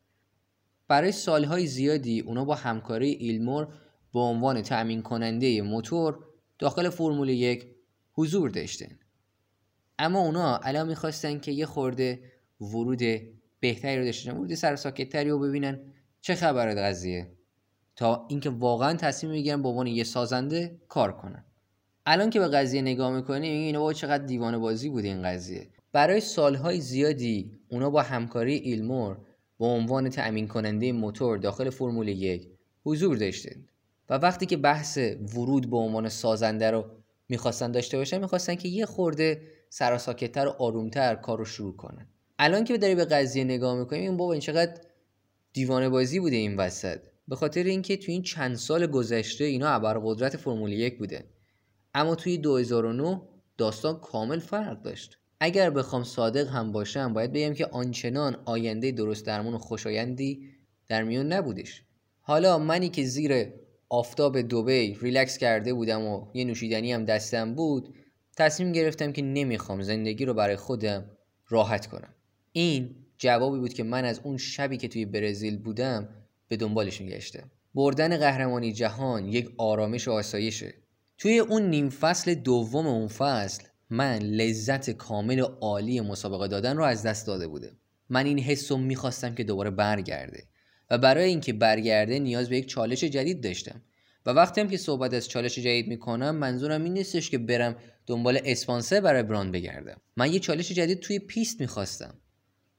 برای سالهای زیادی اونا با همکاری ایلمور به عنوان تأمین کننده موتور داخل فرمول یک حضور داشتن. اما اونا الان می‌خواستن که یه خورده ورود بهتری رو داشته ورود سر ساکتتری رو ببینن. چه خبره قضیه؟ تا اینکه واقعا تصمیم می‌گیرن به عنوان یه سازنده کار کنن. الان که به قضیه نگاه می‌کنیم اینا با چقدر دیوانه بازی بود این قضیه. برای سالهای زیادی اونا با همکاری ایلمور به عنوان تأمین کننده موتور داخل فرمول یک حضور داشتند و وقتی که بحث ورود به عنوان سازنده رو می‌خواستن داشته باشن می‌خواستن که یه خورده سراساکتتر و آرومتر کار رو شروع کنن. الان که داری به قضیه نگاه می‌کنیم این بابا این چقدر دیوانه بازی بوده این وسط. به خاطر اینکه تو این چند سال گذشته اینا ابر قدرت فرمول یک بوده اما توی 2009 داستان کامل فرق داشت. اگر بخوام صادق هم باشم باید بگم که آنچنان آینده درست درمون و خوشایندی در میون نبودش. حالا منی که زیر آفتاب دوبی ریلکس کرده بودم و یه نوشیدنی هم دستم بود تصمیم گرفتم که نمی‌خوام زندگی رو برای خودم راحت کنم. این جوابی بود که من از اون شبی که توی برزیل بودم به دنبالش میگشتم. بردن قهرمانی جهان یک آرامش و آسایشه. توی اون نیم فصل دوم اون فصل من لذت کامل و عالی مسابقه دادن رو از دست داده بودم. من این حس رو می‌خواستم که دوباره برگرده و برای اینکه برگرده نیاز به یک چالش جدید داشتم. و وقتی هم که صحبت از چالش جدید می‌کنم منظورم این نیستش که برم دنبال اسپانسر برای براند بگردم. من یه چالش جدید توی پیست می‌خواستم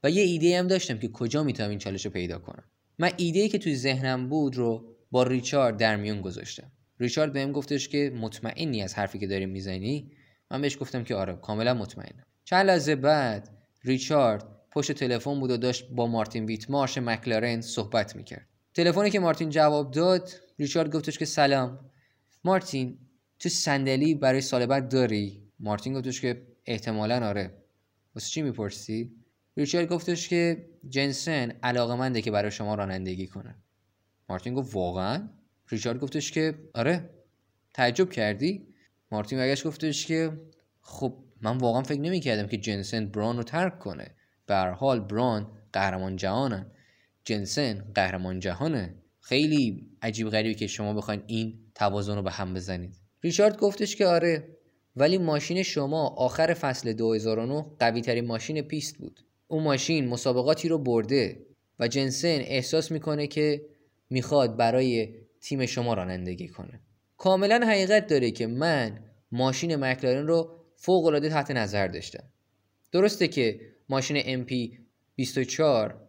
و یه ایده هم داشتم که کجا می‌تونم این چالش رو پیدا کنم. من ایده ای که توی ذهنم بود رو با ریچارد در میون گذاشتم. ریچارد بهم گفتش که مطمئنی از حرفی که داریم می‌زنی؟ من بهش گفتم که آره کاملا مطمئنم. چند لحظه بعد ریچارد پشت تلفن بود و داشت با مارتین ویتمارش مکلارن صحبت می‌کرد. تلفنی که مارتین جواب داد ریچارد گفتش که سلام. مارتین تو صندلی برای سال بعد داری؟ مارتین گفتش که احتمالا آره. واسه چی می‌پرسی؟ ریچارد گفتش که جنسن علاقه منده که برای شما رانندگی کنه مارتین گفت واقعا؟ ریچارد گفتش که آره تعجب کردی؟ مارتین برگشت گفتش که خب من واقعا فکر نمی‌کردم که جنسن بران رو ترک کنه. به حال بران قهرمان جهانن. جنسن قهرمان جهانه. خیلی عجیب غریبی که شما بخواین این توازن رو به هم بزنید. ریچارد گفتش که آره ولی ماشین شما آخر فصل 2009 قوی ترین ماشین پیست بود. اون ماشین مسابقاتی رو برده و جنسن احساس می‌کنه که می‌خواد برای تیم شما رانندگی کنه. کاملا حقیقت داره که من ماشین مکلارن رو فوق العاده تحت نظر داشتم. درسته که ماشین MP 24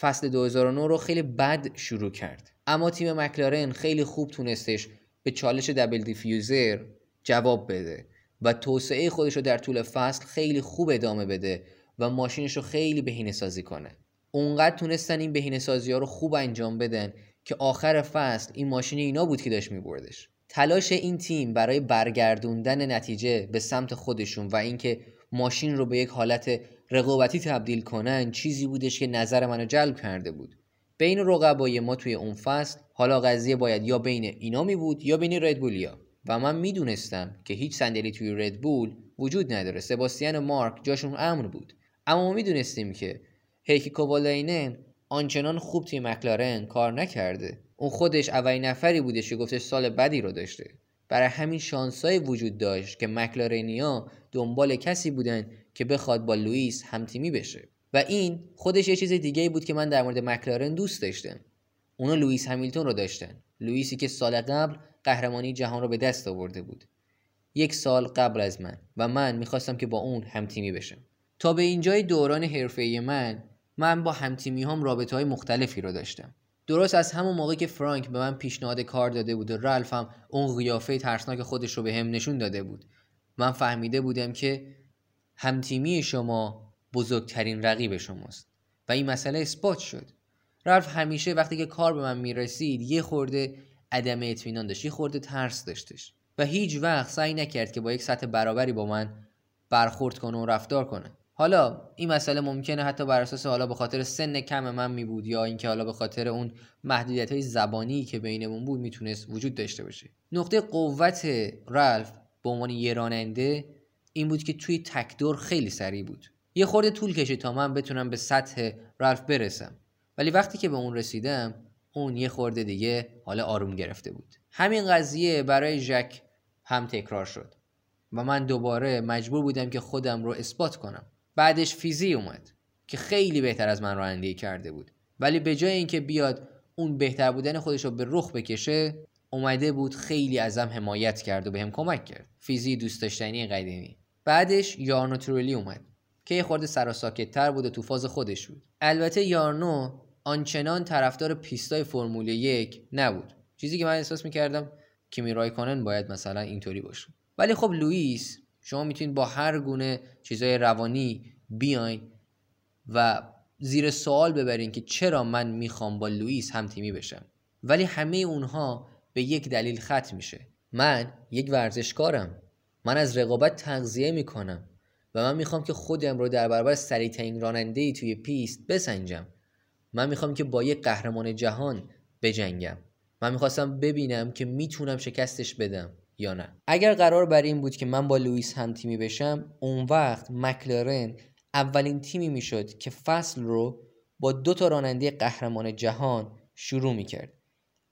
فصل 2009 رو خیلی بد شروع کرد. اما تیم مکلارن خیلی خوب تونستش به چالش دبل دیفیوزر جواب بده و توسعه خودش رو در طول فصل خیلی خوب ادامه بده و ماشینش رو خیلی بهینه سازی کنه. اونقدر تونستن این بهینه سازی ها رو خوب انجام بدن که آخر فصل این ماشین اینا بود که داشت میبردش. تلاش این تیم برای برگردوندن نتیجه به سمت خودشون و اینکه ماشین رو به یک حالت رقابتی تبدیل کنن چیزی بودش که نظر منو جلب کرده بود. بین رقبای ما توی اون فصل حالا قضیه باید یا بین اینا می بود یا بین ردبولیا و من می‌دونستم که هیچ صندلی توی ردبول وجود نداره. سباستیان و مارک جاشون امن بود. اما ما می‌دونستیم که هیکی کووالاینن آنچنان خوب توی مکلارن کار نکرده. اون خودش اولین نفری بودش که گفتش سال بدی رو داشته. برای همین شانسایی وجود داشت که مکلارنیا دنبال کسی بودن که بخواد با لوئیس همتیمی بشه. و این خودش یه چیز دیگه بود که من در مورد مکلارن دوست داشتم. اونا لوئیس همیلتون رو داشتن. لوئیسی که سال قبل قهرمانی جهان رو به دست آورده بود. یک سال قبل از من. و من می‌خواستم که با اون همتیمی بشم. تا به اینجای دوران حرفه من من با همتیمی هم رابطه های مختلفی رو داشتم. درست از همون موقع که فرانک به من پیشنهاد کار داده بود و رالف هم اون قیافه ترسناک خودش رو به هم نشون داده بود من فهمیده بودم که همتیمی شما بزرگترین رقیب شماست و این مسئله اثبات شد. رالف همیشه وقتی که کار به من می‌رسید یه خورده عدم اطمینان داشت یه خورده ترس داشتش و هیچ وقت سعی نکرد که با یک سطح برابری با من برخورد کنه و رفتار کنه. حالا این مسئله ممکنه حتی بر اساس حالا به خاطر سن کم من می بود یا اینکه حالا به خاطر اون محدودیت های زبانی که بینمون بود می‌تونست وجود داشته باشه. نقطه قوت رالف به عنوان یه راننده این بود که توی تکدور خیلی سریع بود. یه خورده طول کشید تا من بتونم به سطح رالف برسم. ولی وقتی که به اون رسیدم اون یه خورده دیگه حالا آروم گرفته بود. همین قضیه برای ژک هم تکرار شد. و من دوباره مجبور بودم که خودم رو اثبات کنم. بعدش فیزی اومد که خیلی بهتر از من رانندگی کرده بود. ولی به جای اینکه بیاد اون بهتر بودن خودش رو به رخ بکشه اومده بود خیلی ازم حمایت کرد و بهم کمک کرد. فیزی دوست داشتنی قدیمی. بعدش یارنو ترولی اومد که یه خورده سراساکتتر بود و تو فاز خودش بود. البته یارنو آنچنان طرفدار پیستای فرمول یک نبود. چیزی که من احساس می‌کردم کیمی رایکانن باید مثلا اینطوری باشه. ولی خب لوئیس شما می‌تونید با هر گونه چیزای روانی بیاین و زیر سوال ببرین که چرا من می‌خوام با لوئیس هم تیمی بشم. ولی همه اونها به یک دلیل ختم میشه. من یک ورزشکارم. من از رقابت تغذیه می‌کنم و من می‌خوام که خودم رو در برابر سریعترین راننده ای توی پیست بسنجم. من می‌خوام که با یک قهرمان جهان بجنگم. من می‌خواستم ببینم که می‌تونم شکستش بدم. یا نه. اگر قرار بر این بود که من با لوئیس هم تیمی بشم اون وقت مکلارن اولین تیمی می‌شد که فصل رو با دو تا راننده قهرمان جهان شروع می‌کرد.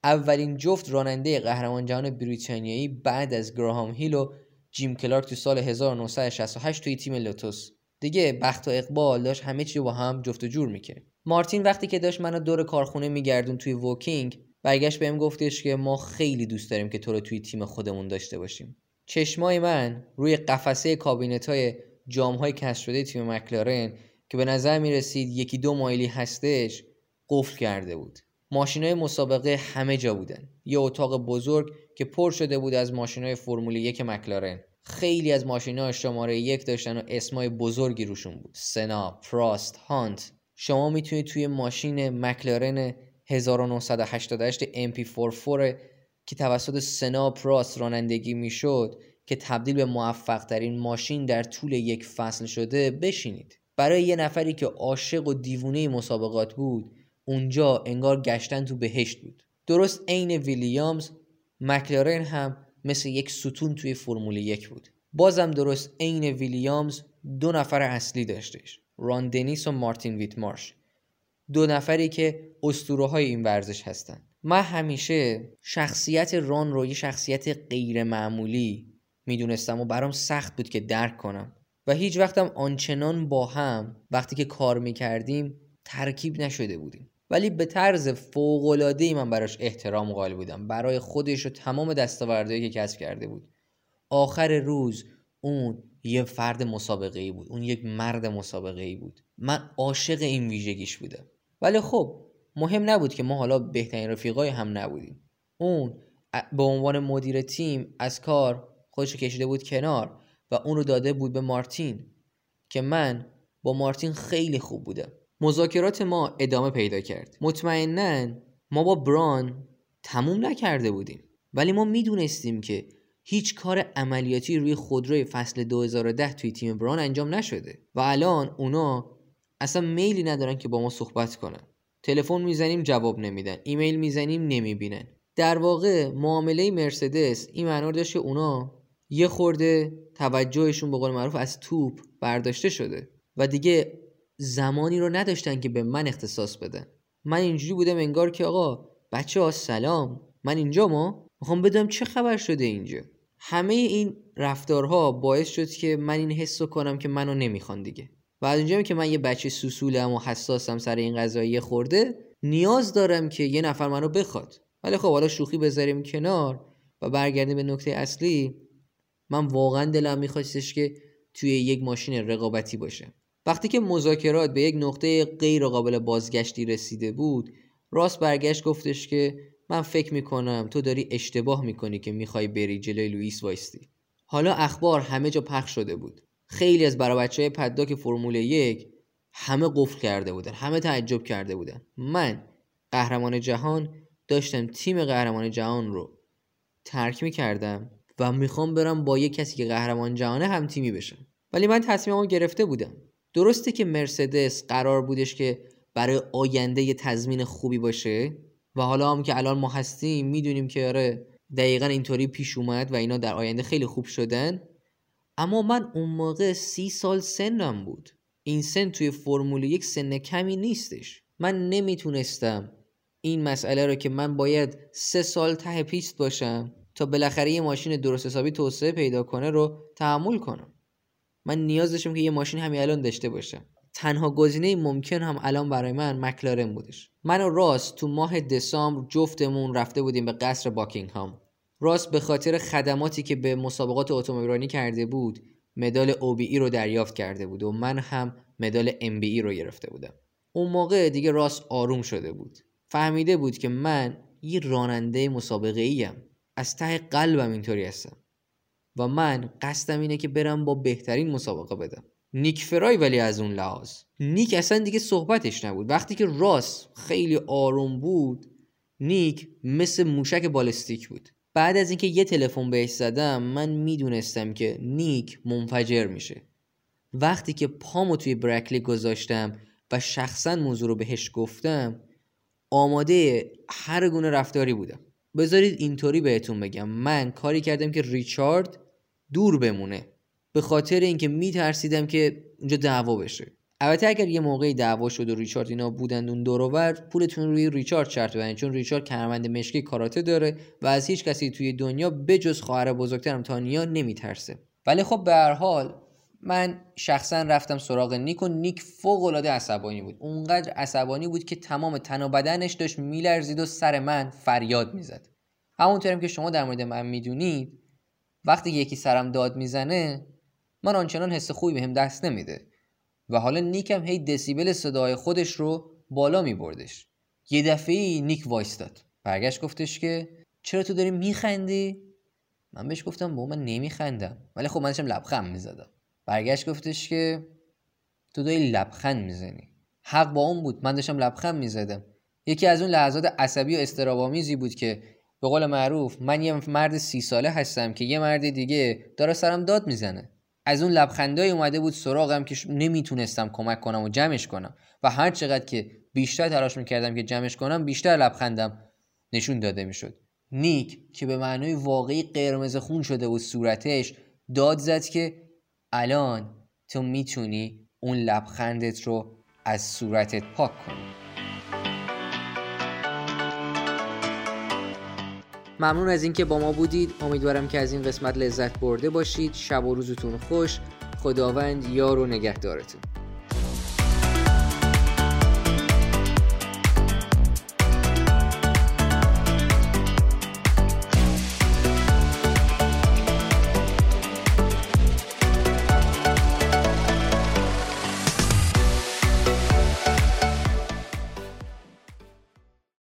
اولین جفت راننده قهرمان جهان بریتانیایی بعد از گراهام هیل و جیم کلارک تو سال 1968 توی تیم لوتوس. دیگه بخت و اقبال داشت همه چی با هم جفت و جور می‌کرد. مارتین وقتی که داشت منو دور کارخونه میگردون توی ووکینگ برگشت بهم گفتش که ما خیلی دوست داریم که تو رو توی تیم خودمون داشته باشیم. چشمای من روی قفسه کابینت های جام های کسر شده تیم مکلارن که به نظر می رسید یکی دو مایلی هستش قفل کرده بود. ماشین های مسابقه همه جا بودن. یه اتاق بزرگ که پر شده بود از ماشین های فرمول یک مکلارن. خیلی از ماشین ها شماره یک داشتن و اسمای بزرگی روشون بود. سنا، پراست، هانت. شما می‌تونید توی ماشین مکلارن 1988 MP44 که توسط سنا پراس رانندگی می‌شد که تبدیل به موفق ترین ماشین در طول یک فصل شده بشینید. برای یه نفری که عاشق و دیوونه مسابقات بود اونجا انگار گشتن تو بهشت بود. درست عین ویلیامز مکلارن هم مثل یک ستون توی فرمول یک بود. بازم درست عین ویلیامز دو نفر اصلی داشتش ران دنیس و مارتین ویتمارش. دو نفری که اسطوره های این ورزش هستن. من همیشه شخصیت ران رو یه شخصیت غیر معمولی می‌دونستم و برام سخت بود که درک کنم. و هیچ وقتم آنچنان با هم وقتی که کار می‌کردیم ترکیب نشده بودیم. ولی به طرز ای من براش احترام قائل بودم. برای خودش و تمام دستاوردهایی که کسب کرده بود. آخر روز اون یه فرد مسابقه ای بود. اون یک مرد مسابقه ای بود. من عاشق این ویژگیش بودم. ولی خب مهم نبود که ما حالا بهترین رفیقای هم نبودیم. اون به عنوان مدیر تیم از کار خودش کشیده بود کنار و اون رو داده بود به مارتین که من با مارتین خیلی خوب بودم. مذاکرات ما ادامه پیدا کرد. مطمئنا ما با بران تموم نکرده بودیم. ولی ما می‌دونستیم که هیچ کار عملیاتی روی خودروی فصل 2010 توی تیم بران انجام نشده. و الان اونا اصلا میلی ندارن که با ما صحبت کنن. تلفن می‌زنیم جواب نمیدن. ایمیل می‌زنیم نمی‌بینن. در واقع معامله مرسدس این معنی داشت که اونا یه خورده توجهشون به قول معروف از توپ برداشته شده و دیگه زمانی رو نداشتن که به من اختصاص بدن. من اینجوری بودم انگار که آقا بچه ها سلام. من اینجا ما؟ می‌خوام بدم چه خبر شده اینجا؟ همه این رفتارها باعث شد که من این حس کنم که منو نمی‌خوان دیگه. و از اونجایی که من یه بچه سوسولم و حساسم سر این قضایی خورده نیاز دارم که یه نفر منو بخواد. ولی خب حالا شوخی بذاریم کنار و برگردیم به نکته اصلی. من واقعا دلم میخواستش که توی یک ماشین رقابتی باشه وقتی که مذاکرات به یک نقطه غیر قابل بازگشتی رسیده بود راست برگشت گفتش که من فکر می‌کنم تو داری اشتباه می‌کنی که می‌خوای بری جلوی لوئیس وایستی. حالا اخبار همه جا پخش شده بود. خیلی از برای بچه های پداک فرمول یک همه قفل کرده بودن همه تعجب کرده بودن. من قهرمان جهان داشتم تیم قهرمان جهان رو ترک می‌کردم و می‌خوام برم با یه کسی که قهرمان جهانه هم تیمی بشم. ولی من تصمیممو گرفته بودم. درسته که مرسدس قرار بودش که برای آینده یه تضمین خوبی باشه و حالا هم که الان ما هستیم می‌دونیم که آره دقیقا اینطوری پیش اومد و اینا در آینده خیلی خوب شدن. اما من اون موقع سی سال سنم بود. این سن توی فرمول یک سن کمی نیستش. من نمی‌تونستم این مسئله رو که من باید سه سال ته پیست باشم تا بالاخره یه ماشین درست حسابی توسعه پیدا کنه رو تحمل کنم. من نیاز داشتم که یه ماشین همین الان داشته باشم. تنها گزینه ممکن هم الان برای من مکلارن بودش. من و راست تو ماه دسامبر جفتمون رفته بودیم به قصر باکینگهام. راست به خاطر خدماتی که به مسابقات اتومبیلرانی کرده بود مدال OBE رو دریافت کرده بود و من هم مدال MBE رو گرفته بودم. اون موقع دیگه راست آروم شده بود. فهمیده بود که من یه راننده مسابقه ایم از ته قلبم اینطوری هستم. و من قصدم اینه که برم با بهترین مسابقه بدم. نیک فرای ولی از اون لحاظ. نیک اصلا دیگه صحبتش نبود. وقتی که راس خیلی آروم بود نیک مثل موشک بالستیک بود. بعد از اینکه یه تلفن بهش زدم من می‌دونستم که نیک منفجر میشه. وقتی که پامو توی برکلی گذاشتم و شخصا موضوع رو بهش گفتم آماده هر گونه رفتاری بودم. بذارید اینطوری بهتون بگم. من کاری کردم که ریچارد دور بمونه. به خاطر اینکه میترسیدم که اونجا دعوا بشه. البته اگر یه موقعی دعوا شد و ریچارد اینا بودند اون دور پولتون روی ریچارد شرط ببندید. چون ریچارد کمربند مشکی کاراته داره و از هیچ کسی توی دنیا بجز خواهر بزرگترم تانیا نمیترسه. ولی خب به هر حال من شخصا رفتم سراغ نیک و نیک فوق العاده عصبانی بود. اونقدر عصبانی بود که تمام تن و بدنش داشت میلرزید و سر من فریاد می‌زد. همونطوریم که شما در مورد من می‌دونید وقتی یکی سرم داد می‌زنه من آنچنان حس خوبی بهم به دست نمیده. و حالا نیکم هی دسیبل صدای خودش رو بالا میبردش. یه دفعه نیک وایستاد برگشت گفتش که چرا تو داری میخندی؟ من بهش گفتم با من نمیخندم. ولی خب من داشتم لبخند می‌زدم. برگشت گفتش که تو داری لبخند می‌زنی. حق با اون بود. من داشتم لبخند می‌زدم. یکی از اون لحظات عصبی و استرابامیزی بود که به قول معروف من یه مرد سی ساله هستم که یه مرد دیگه داره سرم داد می‌زنه. از اون لبخندای اومده بود سراغم که نمی‌تونستم کمک کنم و جمعش کنم. و هر چقدر که بیشتر تلاش می‌کردم که جمعش کنم بیشتر لبخندم نشون داده می‌شد. نیک که به معنای واقعی قرمز خون شده بود صورتش داد زد که الان تو می‌تونی اون لبخندت رو از صورتت پاک کنی. ممنون از اینکه با ما بودید. امیدوارم که از این قسمت لذت برده باشید. شب و روزتون خوش. خداوند یار و نگهدارتون.